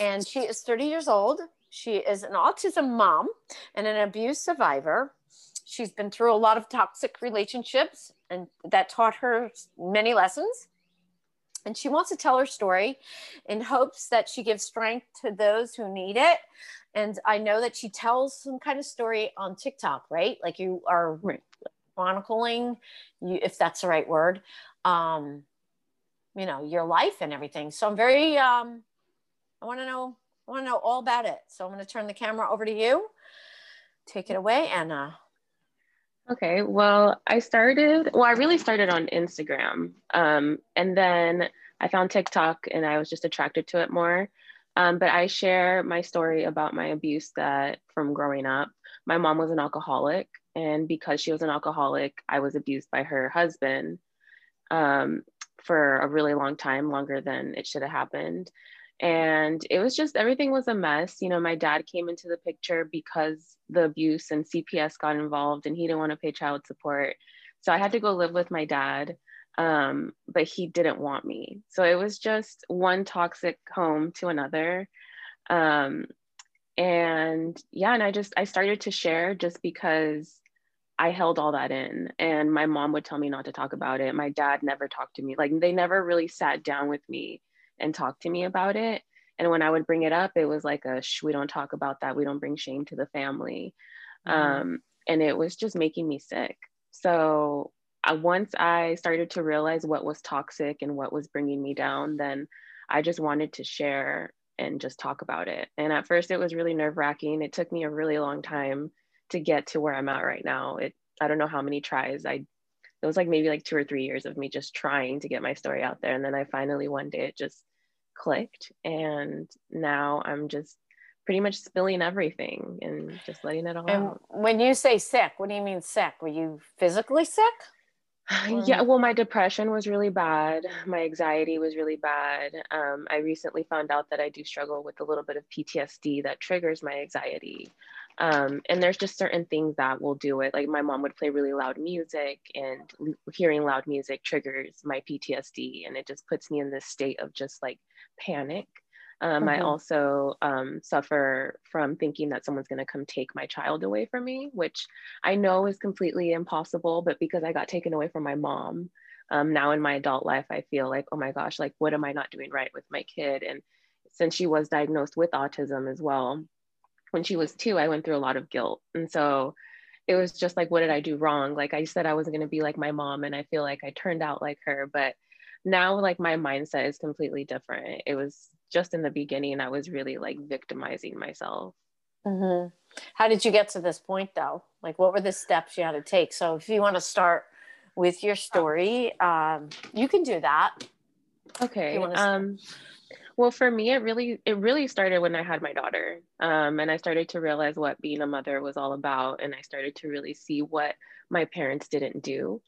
and she is 30 years old. She is an autism mom and an abuse survivor. She's been through a lot of toxic relationships, and that taught her many lessons. And she wants to tell her story in hopes that she gives strength to those who need it. And I know that she tells some kind of story on TikTok, right? Like you are Right. chronicling, you, if that's the right word, um, you know, your life and everything. So I'm very, um, I want to know, I want to know all about it. So I'm going to turn the camera over to you. Take it away, Anna. Okay, well, I started, well, I really started on Instagram. Um, and then I found TikTok and I was just attracted to it more. Um, but I share my story about my abuse that from growing up. My mom was an alcoholic, and because she was an alcoholic, I was abused by her husband um, for a really long time, longer than it should have happened. And it was just everything was a mess. You know, my dad came into the picture because the abuse and CPS got involved and he didn't want to pay child support. So I had to go live with my dad, um, but he didn't want me. So it was just one toxic home to another. Um, and yeah, and I just, I started to share just because I held all that in. And my mom would tell me not to talk about it. My dad never talked to me. Like they never really sat down with me and talk to me about it. And when I would bring it up, it was like a shh, we don't talk about that. We don't bring shame to the family. Mhm. Um, and it was just making me sick. So I, once I started to realize what was toxic and what was bringing me down, then I just wanted to share and just talk about it. And at first, it was really nerve wracking. It took me a really long time to get to where I'm at right now. It I don't know how many tries I it was like maybe like two or three years of me just trying to get my story out there. And then I finally one day it just clicked. And now I'm just pretty much spilling everything and just letting it all And out. when you say sick, what do you mean sick? Were you physically sick? yeah, well, my depression was really bad. My anxiety was really bad. Um, I recently found out that I do struggle with a little bit of PTSD that triggers my anxiety. Um, and there's just certain things that will do it. Like my mom would play really loud music, and hearing loud music triggers my PTSD, and it just puts me in this state of just like panic. Um, I Mhm. also um, suffer from thinking that someone's going to come take my child away from me, which I know is completely impossible, but because I got taken away from my mom, um, now in my adult life, I feel like, oh my gosh, like, what am I not doing right with my kid? And since she was diagnosed with autism as well, when she was two, I went through a lot of guilt. And so it was just like, what did I do wrong? Like, I said I wasn't going to be like my mom, and I feel like I turned out like her. But now, like, my mindset is completely different. It was just in the beginning, I was really like victimizing myself. hmm How did you get to this point though? Like, what were the steps you had to take? So, if you want to start with your story, um, you can do that. Okay. Um, well, for me, it really it really started when I had my daughter, um, and I started to realize what being a mother was all about, and I started to really see what my parents didn't do,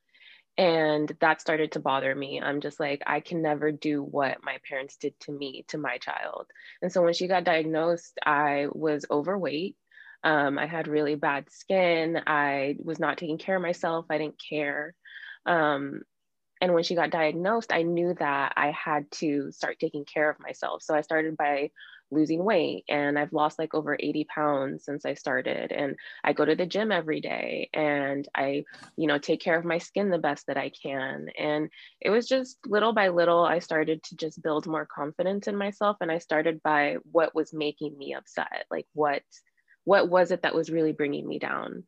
and that started to bother me. I'm just like, I can never do what my parents did to me to my child, and so when she got diagnosed, I was overweight. Um, I had really bad skin. I was not taking care of myself. I didn't care. Um, and when she got diagnosed i knew that i had to start taking care of myself. So i started by losing weight and i've lost like over 80 pounds since i started. And i go to the gym every day and i you know take care of my skin the best that i can. And it was just little by little i started to just build more confidence in myself and i started by what was making me upset like what what was it that was really bringing me down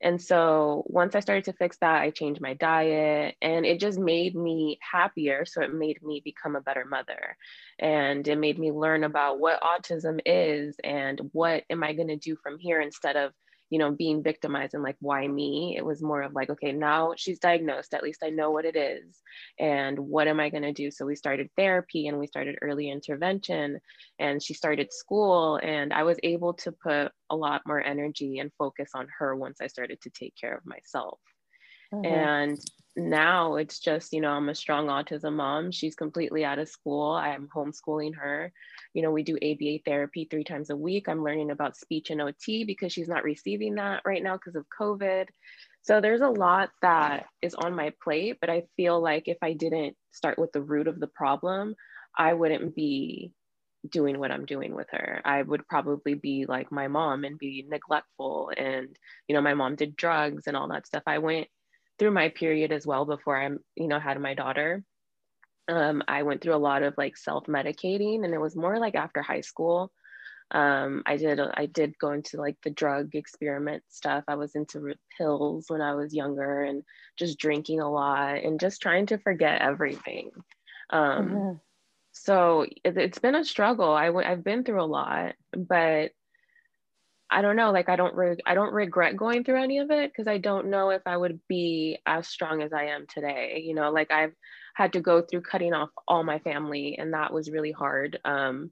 and so once I started to fix that, I changed my diet and it just made me happier. So it made me become a better mother. And it made me learn about what autism is and what am I going to do from here instead of, you know, being victimized and like, why me? It was more of like, okay, now she's diagnosed. At least I know what it is. And what am I going to do? So we started therapy and we started early intervention and she started school. And I was able to put a lot more energy and focus on her once I started to take care of myself. Mhm. And now it's just, you know, I'm a strong autism mom. She's completely out of school. I'm homeschooling her. You know, we do ABA therapy three times a week. I'm learning about speech and OT because she's not receiving that right now because of COVID. So there's a lot that is on my plate, but I feel like if I didn't start with the root of the problem, I wouldn't be doing what I'm doing with her. I would probably be like my mom and be neglectful. And, you know, my mom did drugs and all that stuff. I went through my period as well before I'm you know, had my daughter. Um, I went through a lot of like self medicating, and it was more like after high school. Um, I did I did go into like the drug experiment stuff. I was into pills when I was younger, and just drinking a lot, and just trying to forget everything. Um, mm-hmm so it, has been a struggle I w- i've been through a lot but i don't know like i don't re- i don't regret going through any of it because i don't know if i would be as strong as i am today you know like i've had to go through cutting off all my family and that was really hard. Um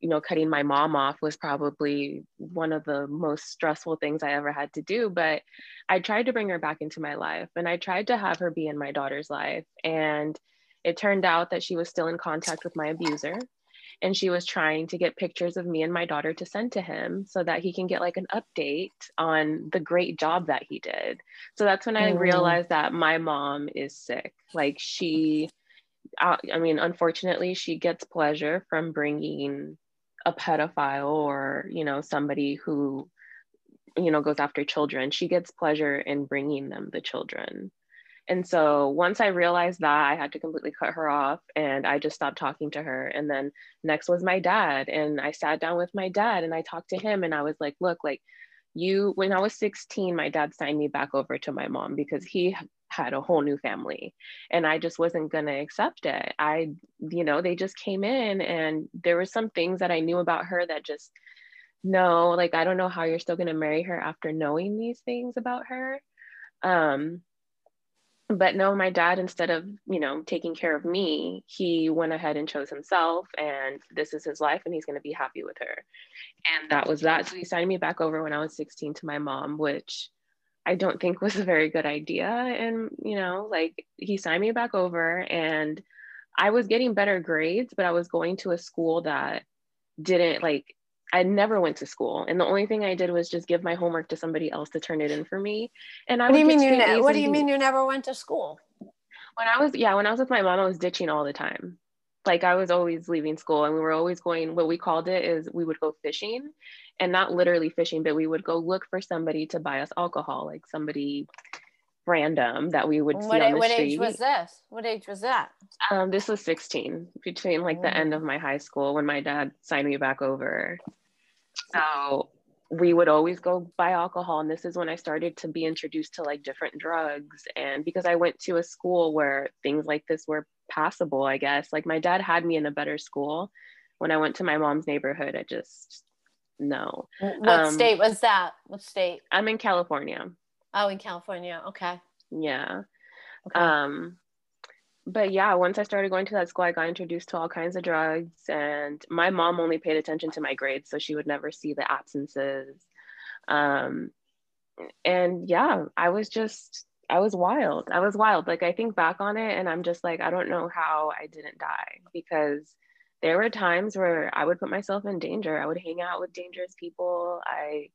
you know cutting my mom off was probably one of the most stressful things i ever had to do but i tried to bring her back into my life and i tried to have her be in my daughter's life and it turned out that she was still in contact with my abuser and she was trying to get pictures of me and my daughter to send to him so that he can get like an update on the great job that he did. So that's when I mm. realized that my mom is sick. Like she, uh, I mean, unfortunately, she gets pleasure from bringing a pedophile or, you know, somebody who, you know, goes after children. She gets pleasure in bringing them the children. And so once I realized that, I had to completely cut her off and I just stopped talking to her. And then next was my dad. And I sat down with my dad and I talked to him and I was like, look, like you, when I was 16, my dad signed me back over to my mom because he had a whole new family and I just wasn't going to accept it. I, you know, they just came in and there were some things that I knew about her that just, no, like, I don't know how you're still going to marry her after knowing these things about her. Um, but no my dad instead of you know taking care of me he went ahead and chose himself and this is his life and he's going to be happy with her. And that was that. So he signed me back over when i was 16 to my mom which i don't think was a very good idea. And you know like he signed me back over and i was getting better grades but i was going to a school that didn't like I never went to school, and the only thing I did was just give my homework to somebody else to turn it in for me. And I what do you mean you ne- What do you mean you never went to school? When I was yeah, when I was with my mom, I was ditching all the time. Like I was always leaving school, and we were always going. What we called it is we would go fishing, and not literally fishing, but we would go look for somebody to buy us alcohol, like somebody random that we would see what, on the what street. age was this? What age was that? Um, this was 16, between like the end of my high school when my dad signed me back over. So we would always go buy alcohol. And this is when I started to be introduced to like different drugs. And because I went to a school where things like this were passable, I guess, like my dad had me in a better school. When I went to my mom's neighborhood, I just, no. What um, state was that? What state? I'm in California. Oh, in California. Okay. Yeah. Okay. Um, but yeah, once I started going to that school, I got introduced to all kinds of drugs. And my mom only paid attention to my grades, so she would never see the absences. Um, and yeah, I was just, I was wild. I was wild. Like, I think back on it and I'm just like, I don't know how I didn't die because there were times where I would put myself in danger. I would hang out with dangerous people. I,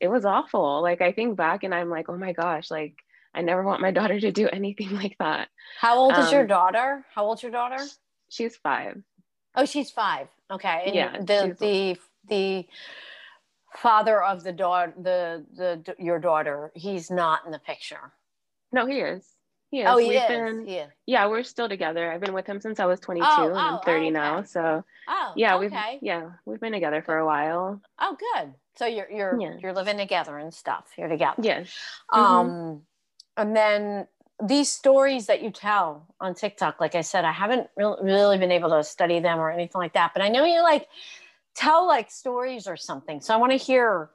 it was awful. Like, I think back and I'm like, oh my gosh, like, I never want my daughter to do anything like that. How old um, is your um, daughter? How old's your daughter? She's five. Oh, she's five. Okay. And yeah. The the the father of the daughter, the the your daughter, he's not in the picture. No, he is. He is. Oh, he We've is. Been, yeah. yeah, we're still together. I've been with him since I was 22 oh, and I'm 30 okay. now. So oh, yeah, okay. we've yeah, we've been together for a while. Oh, good. So you're you're yeah. you're living together and stuff. You're together. Yes. Um mm-hmm and then these stories that you tell on TikTok, like I said, I haven't re- really been able to study them or anything like that, but I know you like tell like stories or something. So I want to hear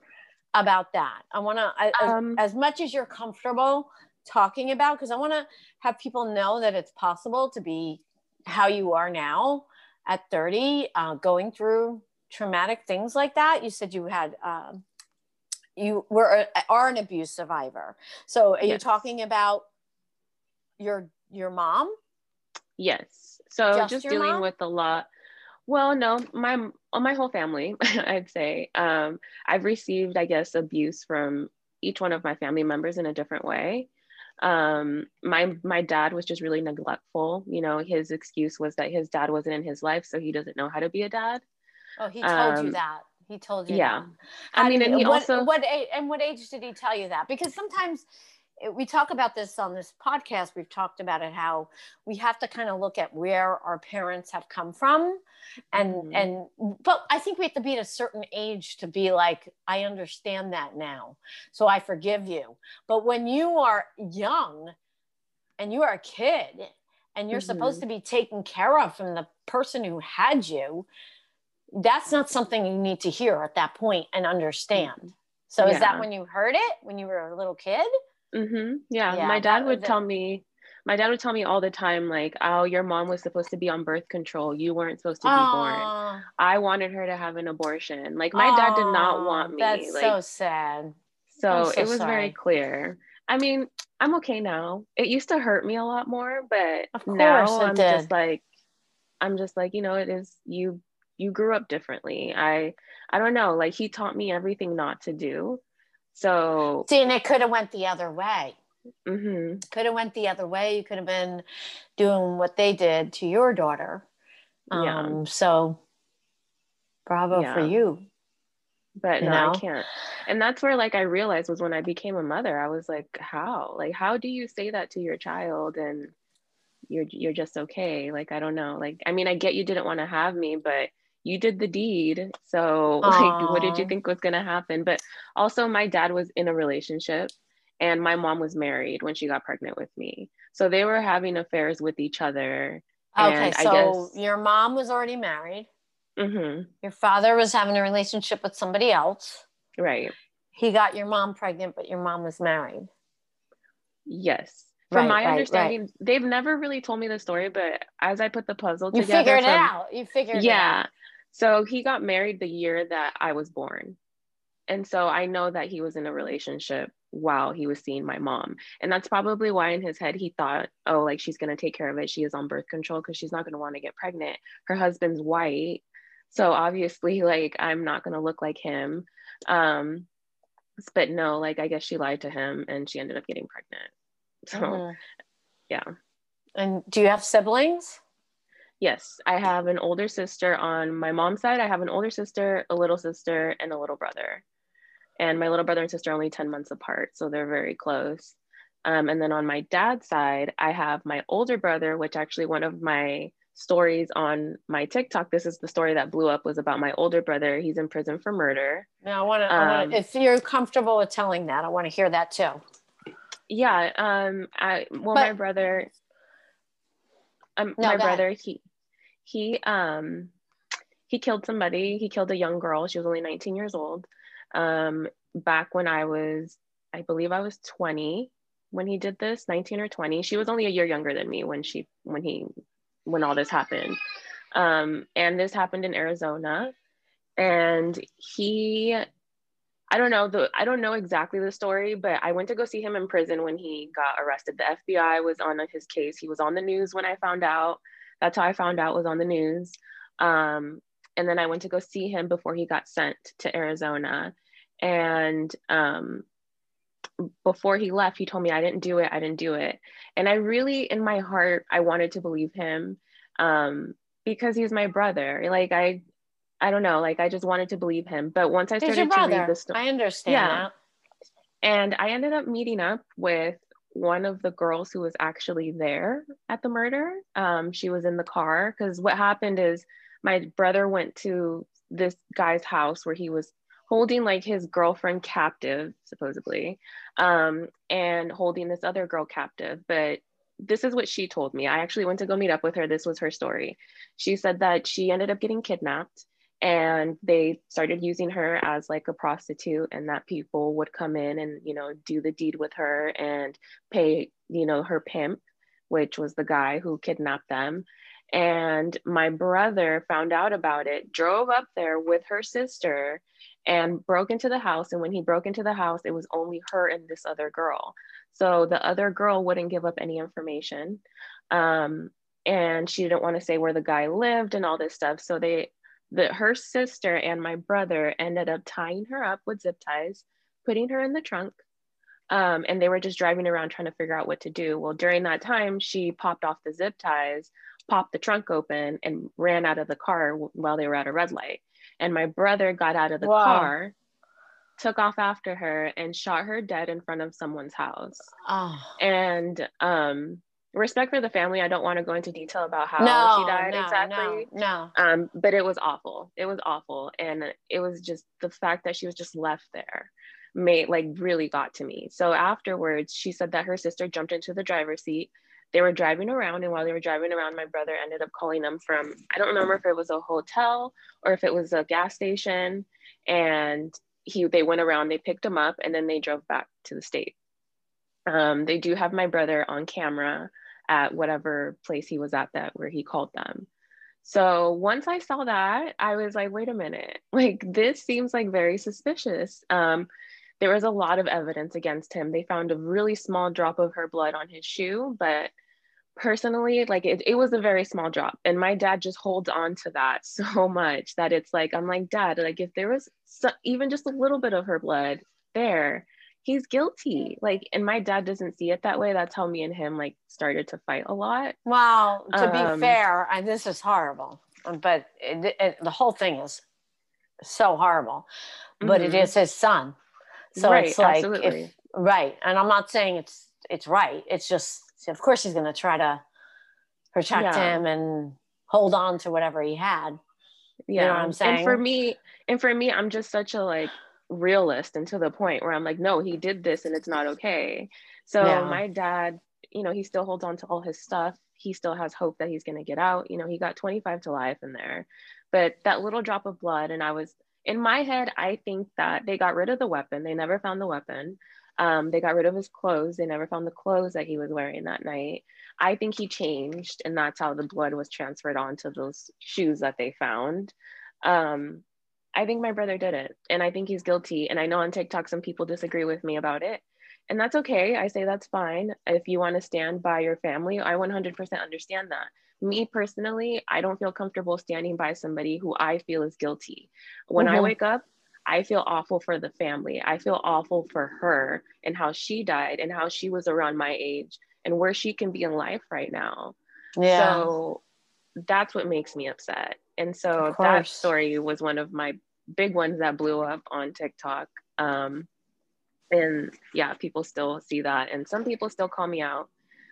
about that. I want to, um, as, as, much as you're comfortable talking about, because I want to have people know that it's possible to be how you are now at 30, uh, going through traumatic things like that. You said you had, um, you were are an abuse survivor. So are yes. you talking about your your mom? Yes. So just, just dealing mom? with a lot. Well, no, my my whole family, I'd say. Um, I've received, I guess, abuse from each one of my family members in a different way. Um, my my dad was just really neglectful. You know, his excuse was that his dad wasn't in his life, so he doesn't know how to be a dad. Oh, he told um, you that. He told you. Yeah. I mean, and he what, also what and what age did he tell you that? Because sometimes we talk about this on this podcast we've talked about it how we have to kind of look at where our parents have come from and mm-hmm. and but i think we have to be at a certain age to be like i understand that now so i forgive you but when you are young and you are a kid and you're mm-hmm. supposed to be taken care of from the person who had you that's not something you need to hear at that point and understand so yeah. is that when you heard it when you were a little kid Mm-hmm. Yeah. yeah. my dad would tell me, my dad would tell me all the time, like, oh, your mom was supposed to be on birth control. You weren't supposed to be Aww. born. I wanted her to have an abortion. Like, my Aww, dad did not want me. That's like, so sad. So, so it was sorry. very clear. I mean, I'm okay now. It used to hurt me a lot more, but now I'm did. just like, I'm just like, you know, it is you you grew up differently. I I don't know, like he taught me everything not to do. So see, and it could have went the other way. Mm-hmm. Could have went the other way. You could have been doing what they did to your daughter. Um, yeah. So bravo yeah. for you. But you no, know? I can't. And that's where like I realized was when I became a mother, I was like, how? Like, how do you say that to your child and you're you're just okay? Like, I don't know. Like, I mean, I get you didn't want to have me, but you did the deed. So like what did you think was gonna happen? But also my dad was in a relationship and my mom was married when she got pregnant with me. So they were having affairs with each other. Okay, so guess, your mom was already married. Mm-hmm. Your father was having a relationship with somebody else. Right. He got your mom pregnant, but your mom was married. Yes. From right, my right, understanding, right. they've never really told me the story, but as I put the puzzle together. you together, figured from, it out. You figured yeah, so he got married the year that I was born. And so I know that he was in a relationship while he was seeing my mom. And that's probably why in his head he thought, oh, like she's going to take care of it. She is on birth control because she's not going to want to get pregnant. Her husband's white. So obviously, like, I'm not going to look like him. Um, but no, like, I guess she lied to him and she ended up getting pregnant. So, mm-hmm. yeah. And do you have siblings? Yes, I have an older sister on my mom's side. I have an older sister, a little sister, and a little brother. And my little brother and sister are only 10 months apart, so they're very close. Um, and then on my dad's side, I have my older brother, which actually one of my stories on my TikTok, this is the story that blew up, was about my older brother. He's in prison for murder. Now, I want to, um, if you're comfortable with telling that, I want to hear that too. Yeah. Um, I, well, but, my brother, um, no, my brother, ahead. he he um he killed somebody. He killed a young girl. She was only 19 years old. Um, back when I was, I believe I was 20 when he did this, 19 or 20. She was only a year younger than me when she when he when all this happened. Um, and this happened in Arizona. And he I don't know the I don't know exactly the story, but I went to go see him in prison when he got arrested. The FBI was on his case. He was on the news when I found out. That's how I found out was on the news. Um, and then I went to go see him before he got sent to Arizona. And um, before he left, he told me I didn't do it. I didn't do it. And I really, in my heart, I wanted to believe him um, because he's my brother. Like I, I don't know, like I just wanted to believe him. But once I started to read the story, I understand yeah. that. And I ended up meeting up with one of the girls who was actually there at the murder. Um, she was in the car because what happened is my brother went to this guy's house where he was holding like his girlfriend captive, supposedly, um, and holding this other girl captive. But this is what she told me. I actually went to go meet up with her. This was her story. She said that she ended up getting kidnapped and they started using her as like a prostitute and that people would come in and you know do the deed with her and pay you know her pimp which was the guy who kidnapped them. And my brother found out about it drove up there with her sister and broke into the house. And when he broke into the house it was only her and this other girl. So the other girl wouldn't give up any information. Um, and she didn't want to say where the guy lived and all this stuff. So they that her sister and my brother ended up tying her up with zip ties, putting her in the trunk. Um, and they were just driving around trying to figure out what to do. Well, during that time, she popped off the zip ties, popped the trunk open, and ran out of the car while they were at a red light. and my brother got out of the wow. car took off after her and shot her dead in front of someone's house oh. and um respect for the family. I don't want to go into detail about how no, she died no, exactly. no, no. Um but it was awful. It was awful. And it was just the fact that she was just left there made like really got to me. So afterwards she said that her sister jumped into the driver's seat. They were driving around and while they were driving around my brother ended up calling them from i don't remember if it was a hotel or if it was a gas station. And he they went around they picked him up and then they drove back to the state. Um, they do have my brother on camera at whatever place he was at that where he called them. So once i saw that i was like wait a minute. Like this seems like very suspicious. Um, there was a lot of evidence against him. They found a really small drop of her blood on his shoe but personally like it, it was a very small drop and my dad just holds on to that so much that it's like i'm like dad like if there was so, even just a little bit of her blood there he's guilty. Like and my dad doesn't see it that way. That's how me and him like started to fight a lot. Well to um, be fair I, this is horrible but it, it, the whole thing is so horrible but mm-hmm. it is his son. So right, it's like if, right and i'm not saying it's it's right. It's just of course he's going to try to protect yeah. him and hold on to whatever he had. Yeah you know i'm saying and for me and for me i'm just such a like realist and to the point where i'm like no he did this and it's not okay so yeah. my dad you know he still holds on to all his stuff he still has hope that he's going to get out you know he got 25 to life in there but that little drop of blood and i was in my head i think that they got rid of the weapon they never found the weapon um, they got rid of his clothes. They never found the clothes that he was wearing that night. I think he changed, and that's how the blood was transferred onto those shoes that they found. Um, I think my brother did it, and I think he's guilty. And I know on TikTok some people disagree with me about it, and that's okay. I say that's fine. If you want to stand by your family, I 100% understand that. Me personally, I don't feel comfortable standing by somebody who I feel is guilty. When mm-hmm. I wake up, I feel awful for the family. I feel awful for her and how she died and how she was around my age and where she can be in life right now. Yeah. So that's what makes me upset. And so that story was one of my big ones that blew up on TikTok. Um, and yeah, people still see that. And some people still call me out,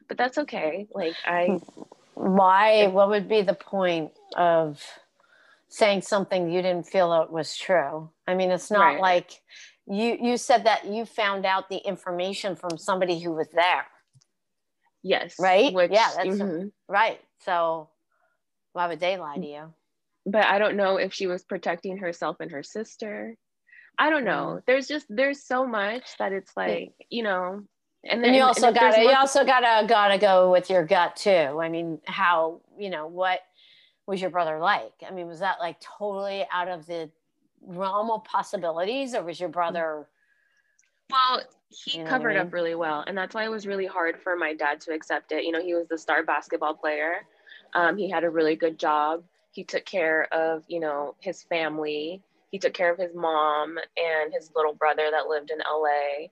but that's okay. Like, I. Why? What would be the point of saying something you didn't feel it was true. I mean, it's not right. like you you said that you found out the information from somebody who was there. Yes. Right? Which, yeah, that's mm-hmm. right. So why would they lie to you? But I don't know if she was protecting herself and her sister. I don't know. There's just there's so much that it's like, you know, and then and you also gotta you also gotta gotta go with your gut too. I mean, how, you know, what was your brother like? I mean, was that like totally out of the realm of possibilities, or was your brother? Well, he you know covered I mean? up really well, and that's why it was really hard for my dad to accept it. You know, he was the star basketball player. Um, he had a really good job. He took care of, you know, his family. He took care of his mom and his little brother that lived in LA.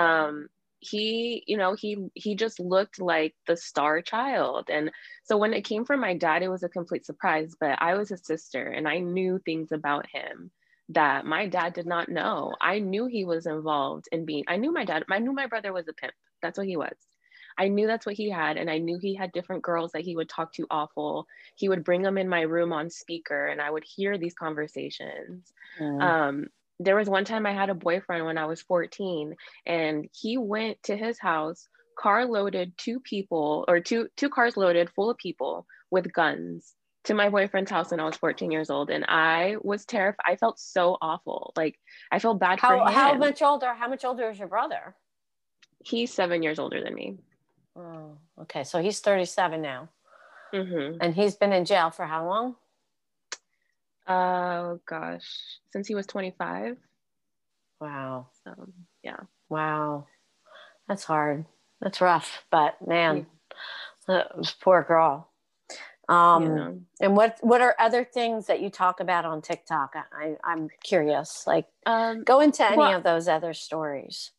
Um, he you know he he just looked like the star child and so when it came from my dad it was a complete surprise but i was a sister and i knew things about him that my dad did not know i knew he was involved in being i knew my dad i knew my brother was a pimp that's what he was i knew that's what he had and i knew he had different girls that he would talk to awful he would bring them in my room on speaker and i would hear these conversations mm. um, there was one time I had a boyfriend when I was 14 and he went to his house, car loaded two people or two two cars loaded full of people with guns to my boyfriend's house when I was 14 years old and I was terrified. I felt so awful. Like I felt bad how, for him. How much older? How much older is your brother? He's 7 years older than me. Oh, okay. So he's 37 now. Mm-hmm. And he's been in jail for how long? Oh gosh, since he was 25. Wow. So yeah. Wow. That's hard. That's rough, but man, yeah. poor girl. Um, yeah. and what what are other things that you talk about on TikTok? I, I'm curious. Like, um, go into any well, of those other stories.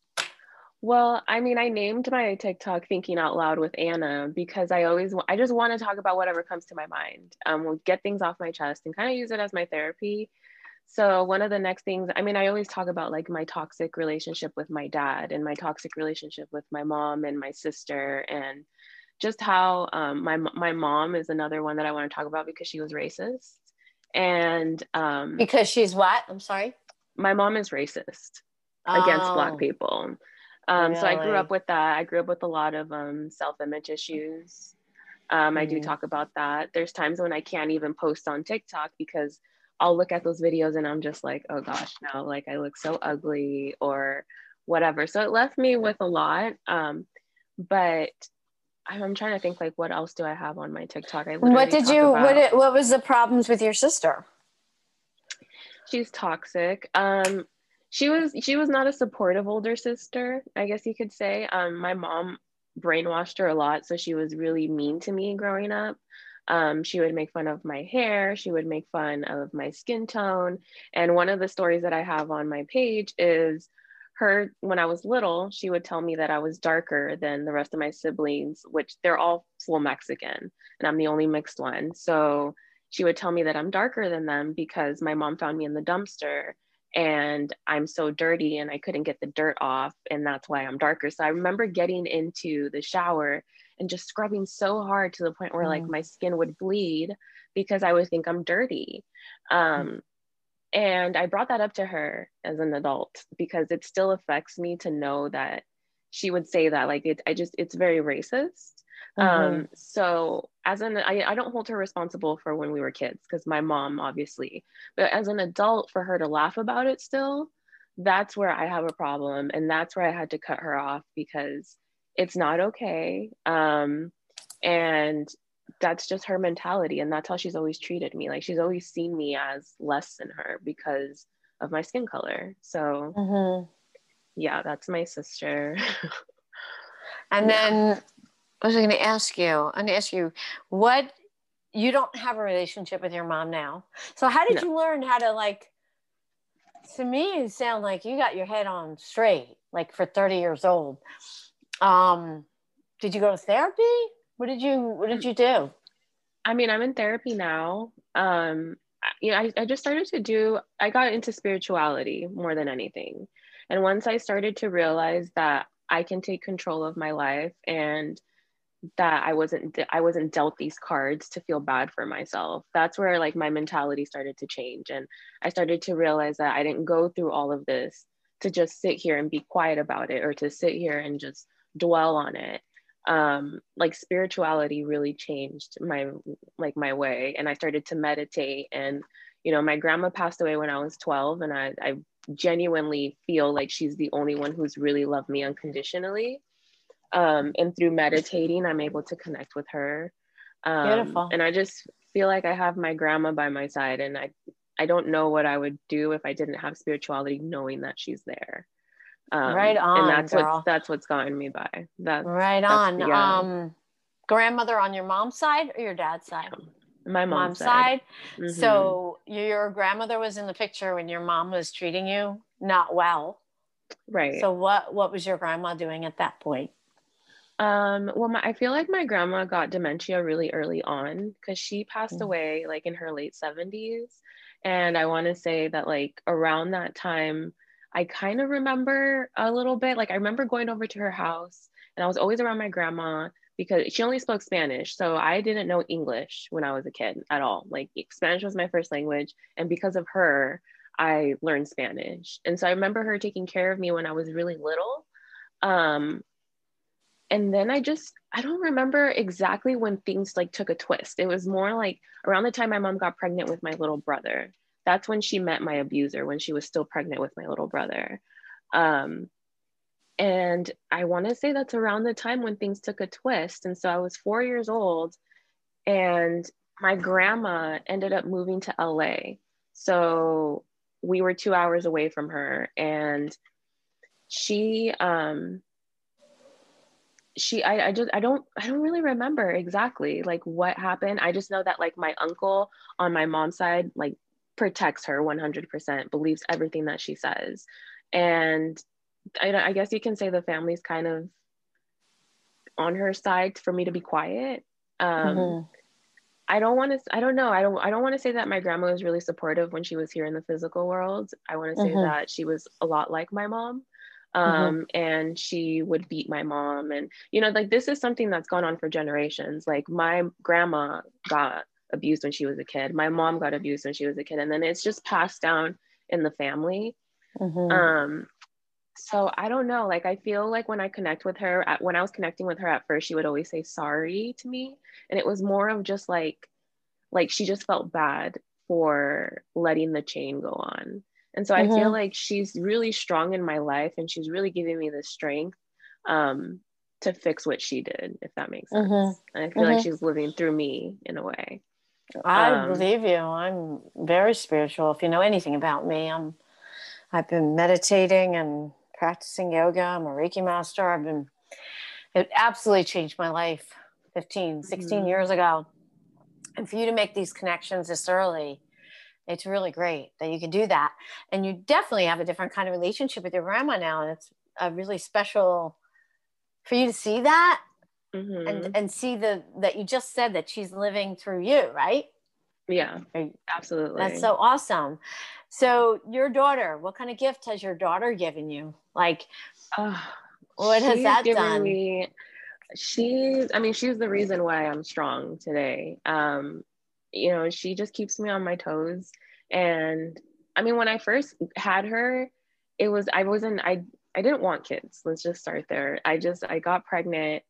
Well, I mean, I named my TikTok "Thinking Out Loud" with Anna because I always, I just want to talk about whatever comes to my mind. Um, we'll get things off my chest and kind of use it as my therapy. so one of the next things i mean i always talk about like my toxic relationship with my dad and my toxic relationship with my mom and my sister and just how um, my my mom is another one that I want to talk about because she was racist, and um, because she's what? I'm sorry. My mom is racist oh. against Black oh. people. Um, really? So I grew up with that. I grew up with a lot of um, self-image issues. Um, mm. I do mm. talk about that. There's times when I can't even post on TikTok because I'll look at those videos and I'm just like, oh gosh, no, like I look so ugly or whatever. So it left me with a lot. Um, but I'm trying to think like what else do I have on my TikTok? I what did you about, what what was the problems with your sister? She's toxic. Um she was she was not a supportive older sister, I guess you could say. Um my mom brainwashed her a lot, so she was really mean to me growing up. Um, she would make fun of my hair, she would make fun of my skin tone. And one of the stories that I have on my page is her when I was little, she would tell me that I was darker than the rest of my siblings, which they're all full Mexican, and I'm the only mixed one. So she would tell me that I'm darker than them because my mom found me in the dumpster and I'm so dirty and I couldn't get the dirt off, and that's why I'm darker. So I remember getting into the shower and just scrubbing so hard to the point where mm. like my skin would bleed because I would think I'm dirty. Um, and I brought that up to her as an adult because it still affects me to know that she would say that like it I just it's very racist. Mm-hmm. Um so as an I, I don't hold her responsible for when we were kids because my mom obviously but as an adult for her to laugh about it still that's where I have a problem and that's where I had to cut her off because it's not okay um and that's just her mentality and that's how she's always treated me like she's always seen me as less than her because of my skin color so mm-hmm. yeah that's my sister and yeah. then i was going to ask you i'm going to ask you what you don't have a relationship with your mom now so how did no. you learn how to like to me you sound like you got your head on straight like for 30 years old um did you go to therapy what did you What did you do? I mean, I'm in therapy now. Um, you know, I, I just started to do. I got into spirituality more than anything, and once I started to realize that I can take control of my life and that I wasn't I wasn't dealt these cards to feel bad for myself. That's where like my mentality started to change and I started to realize that I didn't go through all of this to just sit here and be quiet about it or to sit here and just dwell on it um, like spirituality really changed my like my way and i started to meditate and you know my grandma passed away when i was 12 and i, I genuinely feel like she's the only one who's really loved me unconditionally um, and through meditating i'm able to connect with her um, Beautiful. and i just feel like i have my grandma by my side and i i don't know what i would do if i didn't have spirituality knowing that she's there um, right on, and that's girl. what that's what's gotten me by. That right on. Yeah. Um, grandmother on your mom's side or your dad's side? My mom's, mom's side. side. Mm-hmm. So your grandmother was in the picture when your mom was treating you not well. Right. So what what was your grandma doing at that point? Um, well, my, I feel like my grandma got dementia really early on because she passed mm-hmm. away like in her late 70s. And I want to say that like around that time, I kind of remember a little bit. Like I remember going over to her house and I was always around my grandma because she only spoke Spanish. So I didn't know English when I was a kid at all. Like Spanish was my first language. And because of her, I learned Spanish. And so I remember her taking care of me when I was really little. Um, and then I just, I don't remember exactly when things like took a twist. It was more like around the time my mom got pregnant with my little brother. That's when she met my abuser when she was still pregnant with my little brother. Um, and i want to say that's around the time when things took a twist. And so i was four years old and my grandma ended up moving to la so we were two hours away from her and she um she I, I just i don't i don't really remember exactly like what happened i just know that like my uncle on my mom's side like protects her 100%, believes everything that she says. And I, I guess you can say the family's kind of on her side for me to be quiet. Um, mm-hmm. I don't want to I don't know. I don't I don't want to say that my grandma was really supportive when she was here in the physical world. I want to say mm-hmm. that she was a lot like my mom. Mm-hmm. Um, mm-hmm. and she would beat my mom and you know like this is something that's gone on for generations. Like my grandma got abused when she was a kid. My mom got abused when she was a kid and then it's just passed down in the family. Mm-hmm. Um so I don't know. Like I feel like when I connect with her, at, when I was connecting with her at first, she would always say sorry to me, and it was more of just like, like she just felt bad for letting the chain go on. And so mm-hmm. I feel mm-hmm. like she's really strong in my life, and she's really giving me the strength um, to fix what she did, if that makes sense. Mm-hmm. And I feel mm-hmm. like she's living through me in a way. I um, believe you. I'm very spiritual. If you know anything about me, I'm I've been meditating and practicing yoga. I'm a Reiki master. I've been, it absolutely changed my life 15, 16 mm-hmm. years ago. And for you to make these connections this early, it's really great that you can do that. And you definitely have a different kind of relationship with your grandma now. And it's a really special for you to see that mm-hmm. and, and see the, that you just said that she's living through you, right? Yeah, absolutely. That's so awesome. So, your daughter, what kind of gift has your daughter given you? Like, what has that done? Me, she's, I mean, she's the reason why I'm strong today. Um, you know, she just keeps me on my toes. And I mean, when I first had her, it was, I wasn't, I, I didn't want kids. Let's just start there. I just, I got pregnant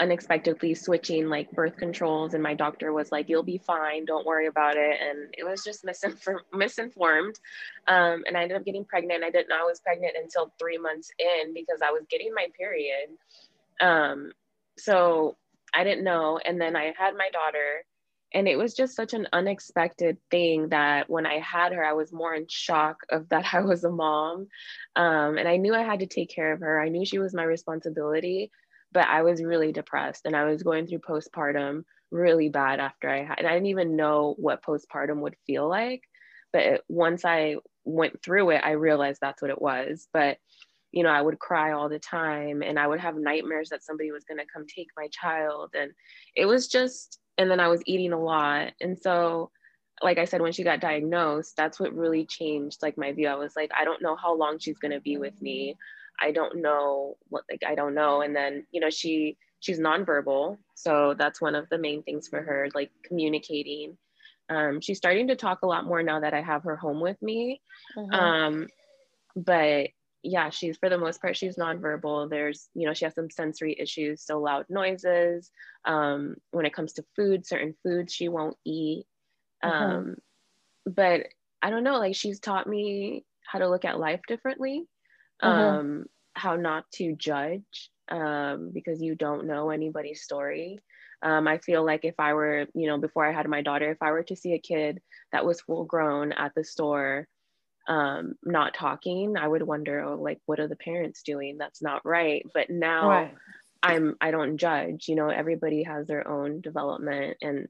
unexpectedly switching like birth controls and my doctor was like you'll be fine. Don't worry about it. And it was just misinformed misinformed. Um, and i ended up getting pregnant. I didn't know i was pregnant until three months in because i was getting my period. Um, so i didn't know. And then i had my daughter and it was just such an unexpected thing that when i had her i was more in shock of that i was a mom um, and i knew i had to take care of her i knew she was my responsibility but I was really depressed and I was going through postpartum really bad after I had, and I didn't even know what postpartum would feel like. But once I went through it, I realized that's what it was. But, you know, I would cry all the time and I would have nightmares that somebody was going to come take my child. And it was just, and then I was eating a lot. And so, like I said, when she got diagnosed, that's what really changed like my view. I was like, I don't know how long she's going to be with me. I don't know what like I don't know. And then, you know, she she's nonverbal. So that's one of the main things for her, like communicating. Um, she's starting to talk a lot more now that I have her home with me. Mm-hmm. Um, but yeah, she's for the most part, she's nonverbal. There's, you know, she has some sensory issues, so loud noises. Um, when it comes to food, certain foods she won't eat. Mm-hmm. Um, but I don't know, like she's taught me how to look at life differently mm-hmm. um, how not to judge um, because you don't know anybody's story. Um, I feel like if I were, you know, before I had my daughter, if I were to see a kid that was full grown at the store, um, not talking, I would wonder, oh, like, what are the parents doing? That's not right. But now right. I'm, I don't judge, you know, everybody has their own development. And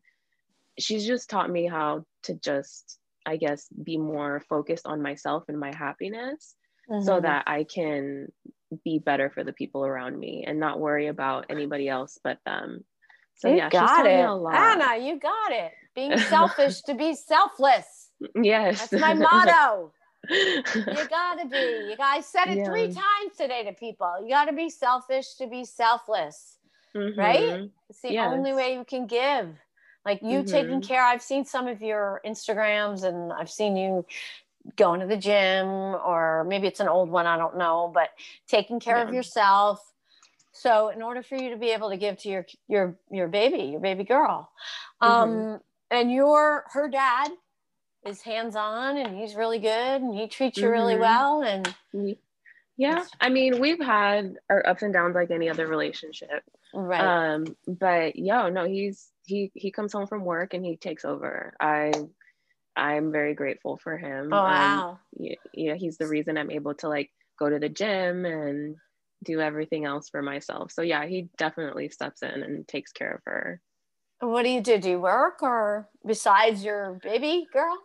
she's just taught me how to just, I guess, be more focused on myself and my happiness mm-hmm. so that I can be better for the people around me and not worry about anybody else but them. So you yeah, got it. Anna, you got it. Being selfish to be selfless. Yes. That's my motto. You gotta be. You guys said it yeah. three times today to people. You gotta be selfish to be selfless. Mm-hmm. Right? It's the yes. only way you can give. Like you mm-hmm. taking care. I've seen some of your Instagrams and I've seen you going to the gym or maybe it's an old one i don't know but taking care yeah. of yourself so in order for you to be able to give to your your your baby your baby girl mm-hmm. um and your her dad is hands on and he's really good and he treats you mm-hmm. really well and yeah i mean we've had our ups and downs like any other relationship right um but yeah no he's he he comes home from work and he takes over i I'm very grateful for him. Oh, um, wow. Um, yeah, yeah, he's the reason I'm able to like go to the gym and do everything else for myself. So yeah, he definitely steps in and takes care of her. What do you do? Do you work or besides your baby girl?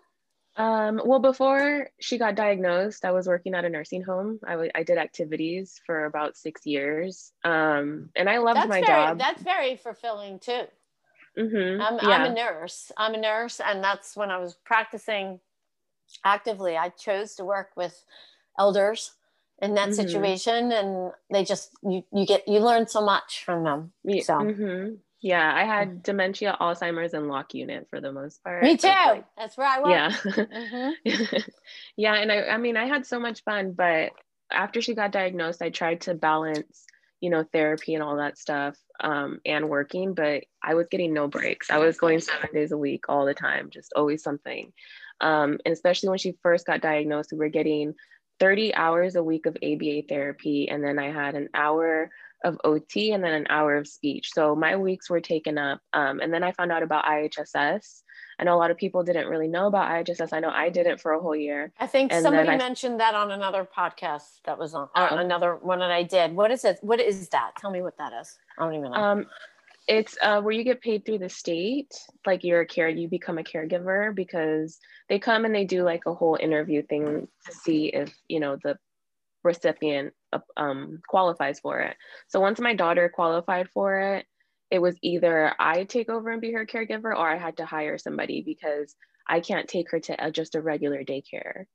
Um, well, before she got diagnosed, I was working at a nursing home. I, w- I did activities for about six years. Um, and I loved that's my very, job. That's very fulfilling too. Mm-hmm. I'm, yeah. I'm a nurse. I'm a nurse, and that's when I was practicing actively. I chose to work with elders in that mm-hmm. situation, and they just you you get you learn so much from them. So. Mm-hmm. Yeah, I had dementia, Alzheimer's, and lock unit for the most part. Me too. Like, That's where I was. Yeah. Mm-hmm. yeah, and I, I mean, I had so much fun, but after she got diagnosed, I tried to balance you know, therapy and all that stuff um, and working, but I was getting no breaks. I was going seven days a week all the time, just always something. Um, and especially when she first got diagnosed, we were getting 30 hours a week of ABA therapy. And then I had an hour of OT and then an hour of speech. So my weeks were taken up. Um, and then I found out about IHSS I know a lot of people didn't really know about IHSS. I know I did it for a whole year. I think and somebody I, mentioned that on another podcast that was on uh, another one that I did. What is it? What is that? Tell me what that is. I don't even know. Um, it's uh, where you get paid through the state, like you're a care, you become a caregiver because they come and they do like a whole interview thing to see if you know the recipient um, qualifies for it. So once my daughter qualified for it, it was either I take over and be her caregiver or I had to hire somebody because I can't take her to a, just a regular daycare.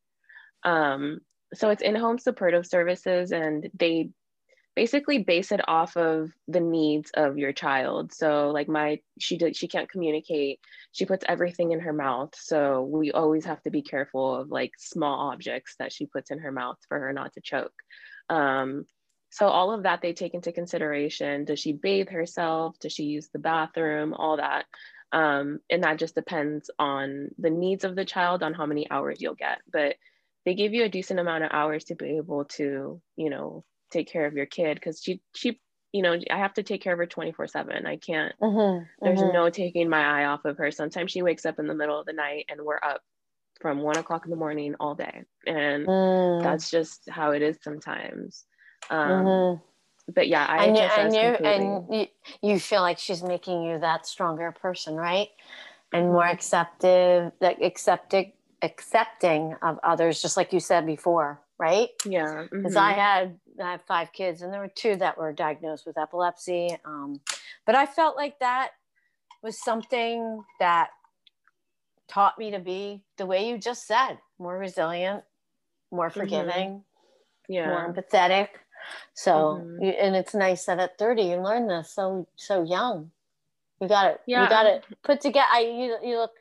Um, so it's in-home supportive services and they basically base it off of the needs of your child. So like my, she did, she can't communicate. She puts everything in her mouth. So we always have to be careful of like small objects that she puts in her mouth for her not to choke. Um, so all of that they take into consideration. Does she bathe herself? Does she use the bathroom? All that. Um, and that just depends on the needs of the child on how many hours you'll get. But they give you a decent amount of hours to be able to, you know, take care of your kid because she she you know i have to take care of her 24 7 i can't mm-hmm, there's mm-hmm. no taking my eye off of her sometimes she wakes up in the middle of the night and we're up from one o'clock in the morning all day and mm. that's just how it is sometimes um, mm-hmm. But yeah, I and, you, and, you, and you, you feel like she's making you that stronger person, right? And more mm-hmm. acceptive, like accepting, accepting of others, just like you said before, right? Yeah. Because mm-hmm. I had I have five kids, and there were two that were diagnosed with epilepsy. Um, but I felt like that was something that taught me to be the way you just said, more resilient, more mm-hmm. forgiving, mm-hmm. yeah. more empathetic. So, mm-hmm. you, and it's nice that at 30 you learn this so, so young. You got it. Yeah. You got it put together. I, you, you look,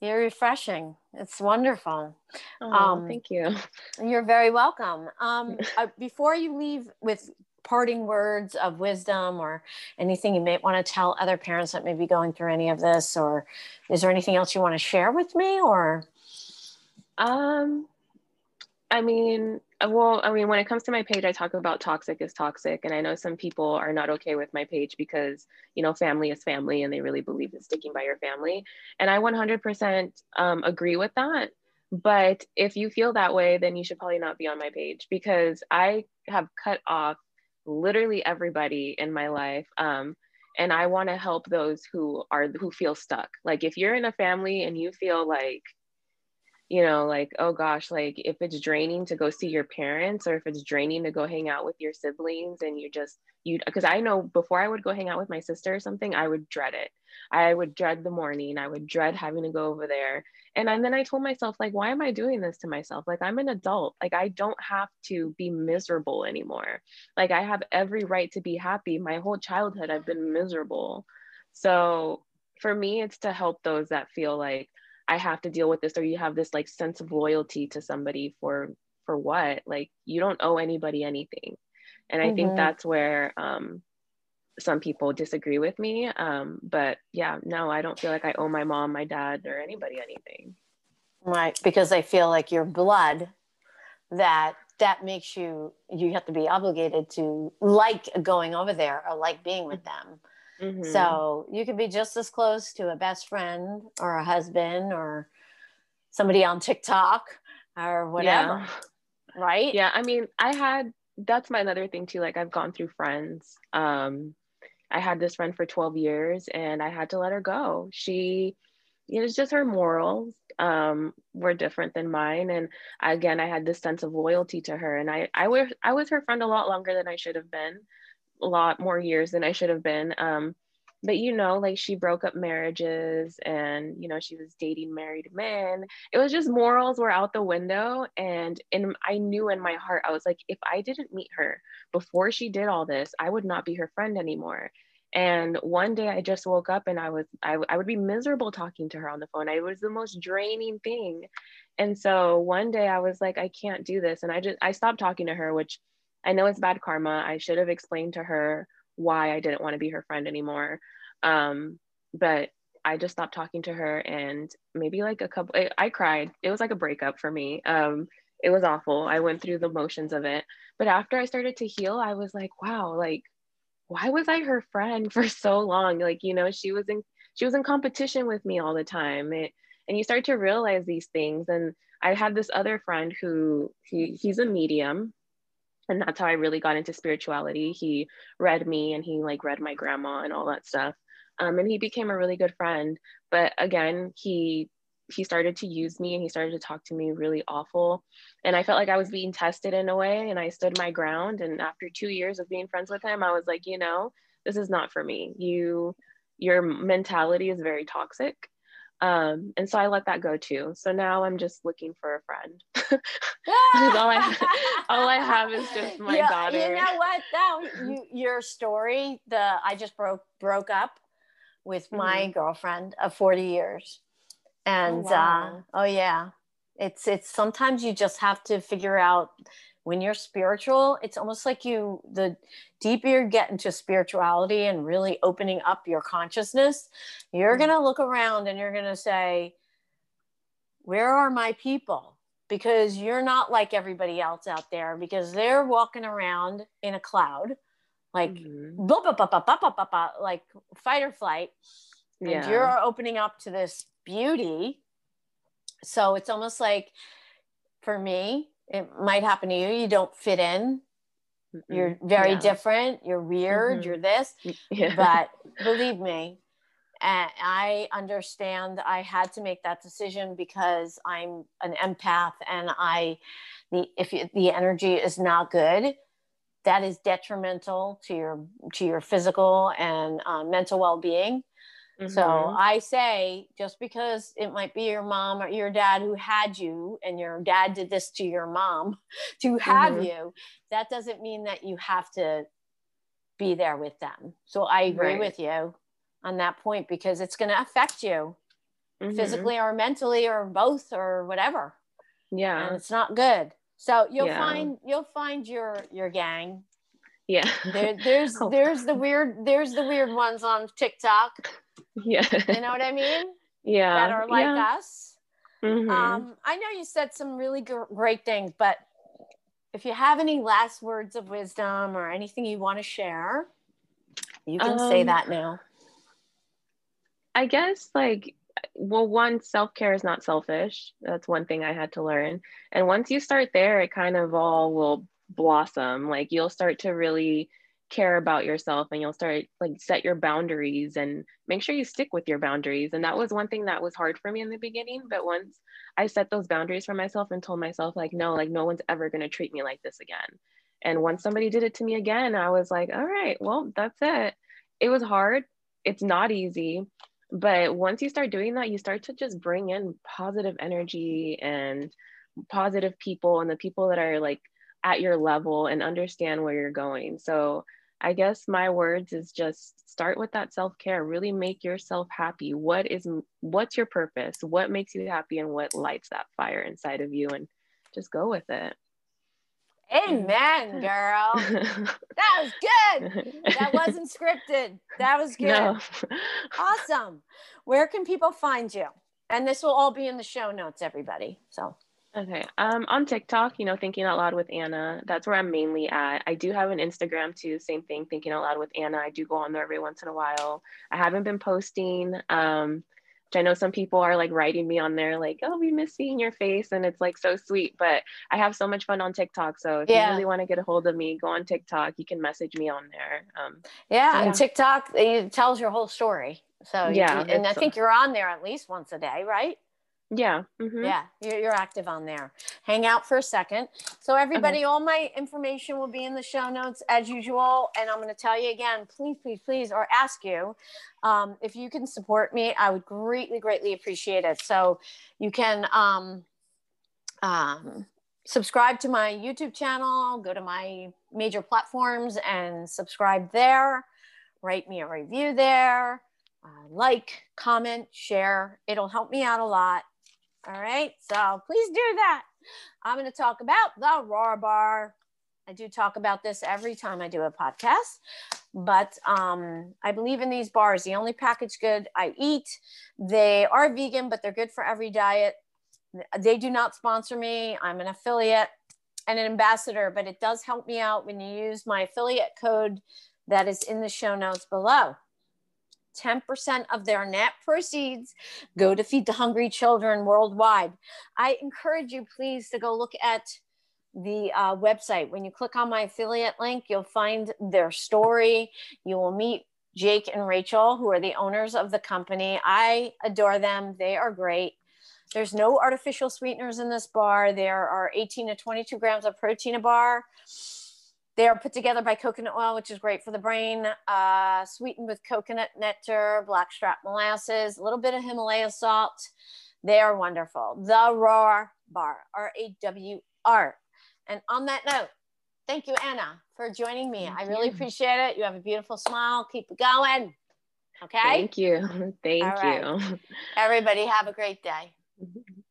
you're refreshing. It's wonderful. Oh, um, thank you. You're very welcome. Um, uh, before you leave with parting words of wisdom or anything you may want to tell other parents that may be going through any of this, or is there anything else you want to share with me or? Um, I mean, uh, well, I mean, when it comes to my page, I talk about toxic is toxic. And I know some people are not okay with my page because, you know, family is family and they really believe in sticking by your family. And I 100% um, agree with that. But if you feel that way, then you should probably not be on my page because I have cut off literally everybody in my life. Um, and I want to help those who are who feel stuck. Like if you're in a family and you feel like you know, like, oh gosh, like if it's draining to go see your parents or if it's draining to go hang out with your siblings and you just, you, because I know before I would go hang out with my sister or something, I would dread it. I would dread the morning. I would dread having to go over there. And, and then I told myself, like, why am I doing this to myself? Like, I'm an adult. Like, I don't have to be miserable anymore. Like, I have every right to be happy. My whole childhood, I've been miserable. So for me, it's to help those that feel like, I have to deal with this or you have this like sense of loyalty to somebody for for what? Like you don't owe anybody anything. And I mm-hmm. think that's where um some people disagree with me um but yeah no I don't feel like I owe my mom my dad or anybody anything. Right because I feel like your blood that that makes you you have to be obligated to like going over there or like being with them Mm-hmm. So you could be just as close to a best friend or a husband or somebody on TikTok or whatever. Yeah. Right? Yeah. I mean, I had that's my another thing too. Like I've gone through friends. Um, I had this friend for 12 years and I had to let her go. She it was just her morals um, were different than mine. And again, I had this sense of loyalty to her. And I, I, was, I was her friend a lot longer than I should have been lot more years than I should have been. Um, but you know like she broke up marriages and you know she was dating married men. It was just morals were out the window and in i knew in my heart i was like if i didn't meet her before she did all this i would not be her friend anymore. And one day i just woke up and i was I, I would be miserable talking to her on the phone. It was the most draining thing. And so one day i was like i can't do this. And i just i stopped talking to her which i know it's bad karma i should have explained to her why I didn't want to be her friend anymore. Um, but I just stopped talking to her and maybe like a couple, I, I cried. It was like a breakup for me. Um, it was awful. I went through the motions of it. But after I started to heal, I was like, wow, like, why was I her friend for so long? Like, you know, she was in, she was in competition with me all the time. It, and you start to realize these things. And I had this other friend who he, he's a medium and that's how I really got into spirituality. He read me and he like read my grandma and all that stuff. Um, and he became a really good friend. But again, he he started to use me and he started to talk to me really awful. And I felt like I was being tested in a way and I stood my ground. And after two years of being friends with him, I was like, you know, this is not for me. You your mentality is very toxic. Um, and so I let that go too. So now I'm just looking for a friend. all I all I have is just my yeah, daughter. You know what? Though you, your story, the I just broke broke up with my mm-hmm. girlfriend of 40 years, and oh, wow. uh, oh yeah, it's it's sometimes you just have to figure out when you're spiritual, it's almost like you, the deeper you get into spirituality and really opening up your consciousness, you're mm-hmm. going to look around and you're going to say, Where are my people? Because you're not like everybody else out there because they're walking around in a cloud, like mm-hmm. blah, blah, blah, blah, blah, blah, blah, like fight or flight. And you're opening up to this beauty. So it's almost like for me, it might happen to you. You don't fit in. Mm-mm. You're very yeah. different. You're weird. Mm-hmm. You're this. Yeah. But believe me, I understand I had to make that decision because I'm an empath and I, the, if the energy is not good, that is detrimental to your, to your physical and uh, mental well-being. Mm-hmm. So I say, just because it might be your mom or your dad who had you, and your dad did this to your mom to have mm-hmm. you, that doesn't mean that you have to be there with them. So I agree right. with you on that point because it's going to affect you mm-hmm. physically or mentally or both or whatever. Yeah. And it's not good. So you'll yeah. find you'll find your your gang. Yeah. There, there's oh. there's the weird there's the weird ones on TikTok yeah. You know what I mean? Yeah. That are like yeah. us. Mm-hmm. Um, I know you said some really great things, but if you have any last words of wisdom or anything you want to share, you can um, say that now. I guess like well one self-care is not selfish. That's one thing I had to learn. And once you start there, it kind of all will blossom. Like you'll start to really care about yourself and you'll start like set your boundaries and make sure you stick with your boundaries. And that was one thing that was hard for me in the beginning but once i set those boundaries for myself and told myself like no like no one's ever going to treat me like this again. And once somebody did it to me again i was like all right well that's it. It was hard. It's not easy. But once you start doing that you start to just bring in positive energy and positive people and the people that are like at your level and understand where you're going so I guess my words is just start with that self-care. Really make yourself happy. What is what's your purpose? What makes you happy and what lights that fire inside of you and just go with it. Amen, girl. that was good. That wasn't scripted. That was good. No. awesome. Where can people find you? And this will all be in the show notes, everybody. So Okay. Um, on TikTok, you know, thinking out loud with Anna. That's where I'm mainly at. I do have an Instagram too. Same thing, thinking out loud with Anna. I do go on there every once in a while. I haven't been posting. Um, which I know some people are like writing me on there, like, "Oh, we miss seeing your face," and it's like so sweet. But I have so much fun on TikTok. So if yeah. you really want to get a hold of me, go on TikTok. You can message me on there. Um, yeah, yeah, and TikTok it tells your whole story. So yeah, you, and I think you're on there at least once a day, right? Yeah. Mm-hmm. Yeah, you're, you're active on there. Hang out for a second. So, everybody, okay. all my information will be in the show notes as usual. And I'm going to tell you again, please, please, please, or ask you um, if you can support me. I would greatly, greatly appreciate it. So, you can um, um, subscribe to my YouTube channel, go to my major platforms and subscribe there, write me a review there. Uh, like, comment, share. It'll help me out a lot. All right. So please do that. I'm going to talk about the Rawr Bar. I do talk about this every time I do a podcast, but um, I believe in these bars. The only packaged good I eat, they are vegan, but they're good for every diet. They do not sponsor me. I'm an affiliate and an ambassador, but it does help me out when you use my affiliate code that is in the show notes below. 10% of their net proceeds go to feed the hungry children worldwide. I encourage you, please, to go look at the uh, website. When you click on my affiliate link, you'll find their story. You will meet Jake and Rachel, who are the owners of the company. I adore them, they are great. There's no artificial sweeteners in this bar. There are 18 to 22 grams of protein a bar. They are put together by coconut oil, which is great for the brain, uh, sweetened with coconut nectar, blackstrap molasses, a little bit of Himalaya salt. They are wonderful. The Rawr Bar, R A W R. And on that note, thank you, Anna, for joining me. Thank I really you. appreciate it. You have a beautiful smile. Keep it going. Okay. Thank you. Thank you. Everybody, have a great day.